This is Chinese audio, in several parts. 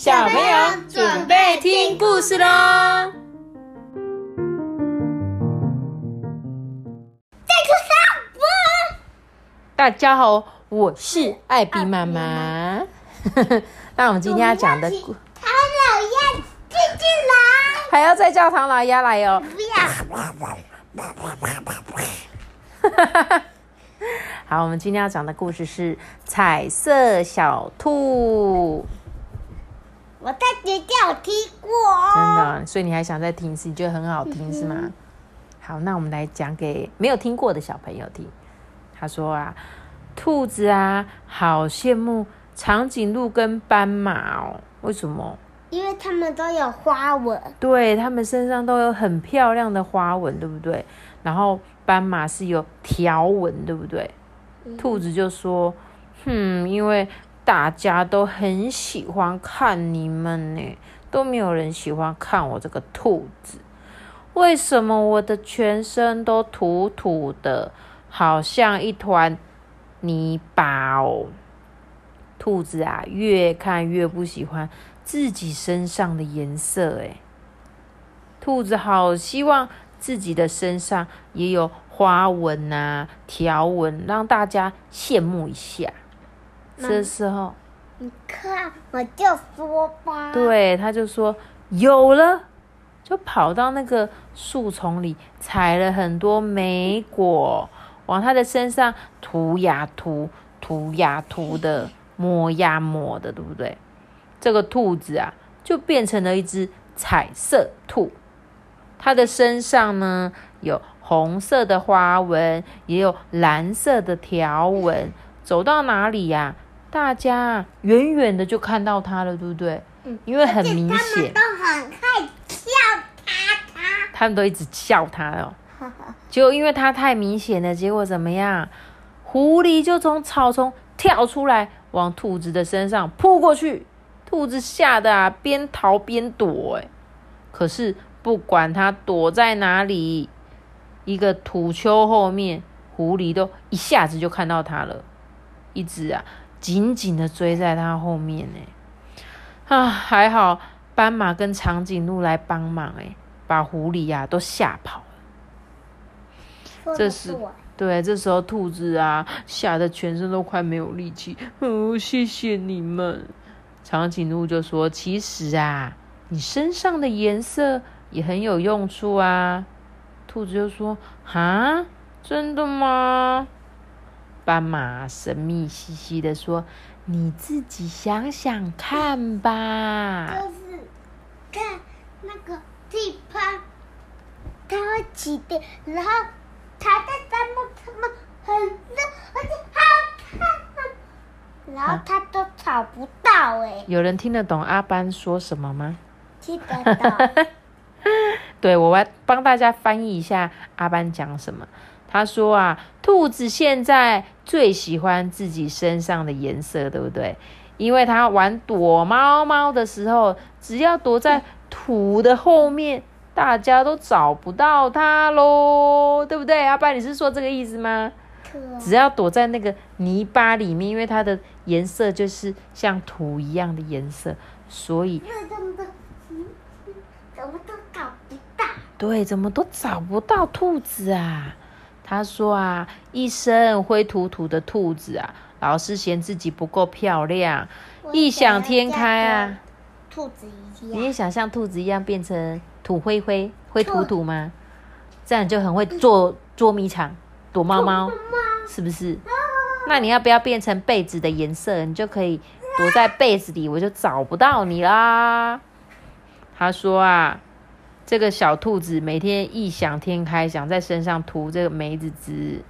小朋友准备听故事喽！大家好，我是艾比妈妈。那我们今天要讲的故，唐老鸭进进来，还要再叫唐老鸭来哦。不要。好，我们今天要讲的故事是彩色小兔。我在学校有听过真哦。的，所以你还想再听一次？你觉得很好听是吗？好，那我们来讲给没有听过的小朋友听。他说啊，兔子啊，好羡慕长颈鹿跟斑马哦。为什么？因为它们都有花纹，对，它们身上都有很漂亮的花纹，对不对？然后斑马是有条纹，对不对？兔子就说：“哼，因为大家都很喜欢看你们呢，都没有人喜欢看我这个兔子。为什么我的全身都土土的，好像一团泥巴哦？”兔子啊，越看越不喜欢自己身上的颜色，诶，兔子好希望自己的身上也有花纹啊、条纹，让大家羡慕一下。这时候，你看，我就说吧。，对他就说有了，就跑到那个树丛里采了很多莓果，往他的身上涂呀涂、涂呀涂的，抹呀抹的，对不对？这个兔子啊，就变成了一只彩色兔。它的身上呢有红色的花纹，也有蓝色的条纹。走到哪里呀、大家远远的就看到他了，对不对？嗯因为很明他显们，都很爱笑他他们都一直笑他哦。他。结果因为他太明显了，结果怎么样？狐狸就从草丛跳出来，往兔子的身上扑过去。兔子吓得啊，边逃边躲。哎，可是不管它躲在哪里，一个土丘后面，狐狸都一下子就看到它了，一直啊紧紧的追在他后面呢。啊，还好斑马跟长颈鹿来帮忙，哎，把狐狸呀、都吓跑了。说这是对，这时候兔子啊，吓得全身都快没有力气。哦，谢谢你们。长颈鹿就说：“其实啊，你身上的颜色也很有用处啊。”兔子就说：“啊，真的吗？”斑马神秘兮兮的说：“你自己想想看吧。就是看那个地方，它会起电，然后它在沙漠，它们很热，而且好看，然后它都找不到哎”，有人听得懂阿班说什么吗？听得到。对，我来帮大家翻译一下阿班讲什么。他说啊，兔子现在最喜欢自己身上的颜色，对不对？因为它玩躲猫猫的时候，只要躲在土的后面，大家都找不到它喽，对不对？阿爸，你是说这个意思吗？只要躲在那个泥巴里面，因为它的颜色就是像土一样的颜色，所以怎么都找不到。对，怎么都找不到兔子啊？他说啊，一身灰土土的兔子啊，老是嫌自己不够漂亮，异想天开啊！兔子一样你也。想像兔子一样变成土灰灰、灰土土吗？这样就很会做捉迷藏、躲猫猫，是不是？那你要不要变成被子的颜色？你就可以躲在被子里，我就找不到你啦。他说啊，这个小兔子每天异想天开，想在身上涂这个梅子汁，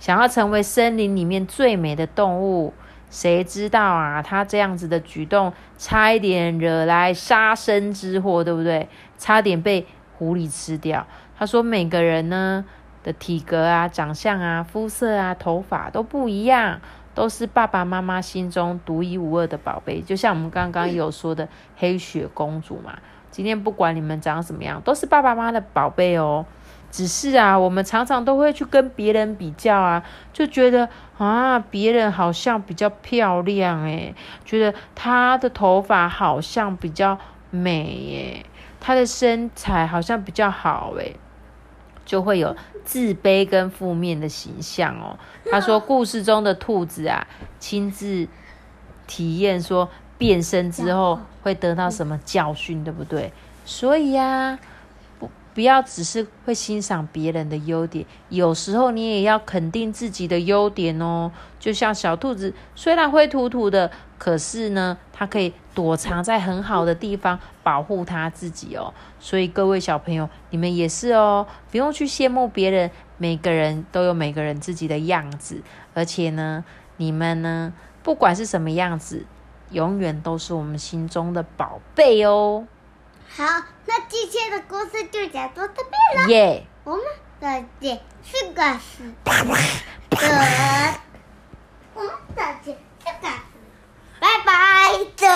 想要成为森林里面最美的动物。谁知道啊，它这样子的举动，差一点惹来杀身之祸，对不对？差点被狐狸吃掉。他说，每个人呢的体格啊、长相啊、肤色啊、头发都不一样，都是爸爸妈妈心中独一无二的宝贝。就像我们刚刚有说的黑雪公主嘛，今天不管你们长什么样，都是爸爸妈妈的宝贝哦。只是啊，我们常常都会去跟别人比较啊，就觉得啊，别人好像比较漂亮诶，觉得她的头发好像比较美耶，她的身材好像比较好诶，就会有自卑跟负面的形象哦。他说，故事中的兔子啊，亲自体验说变身之后会得到什么教训，对不对？所以呀。不要只是会欣赏别人的优点，有时候你也要肯定自己的优点哦。就像小兔子，虽然灰土土的，可是呢，它可以躲藏在很好的地方，保护它自己哦。所以各位小朋友，你们也是哦，不用去羡慕别人，每个人都有每个人自己的样子，而且呢，你们呢，不管是什么样子，永远都是我们心中的宝贝哦。好，那今天的故事就讲到这边了。耶，我们再见，是个是的，我们再见，是个是，拜拜的。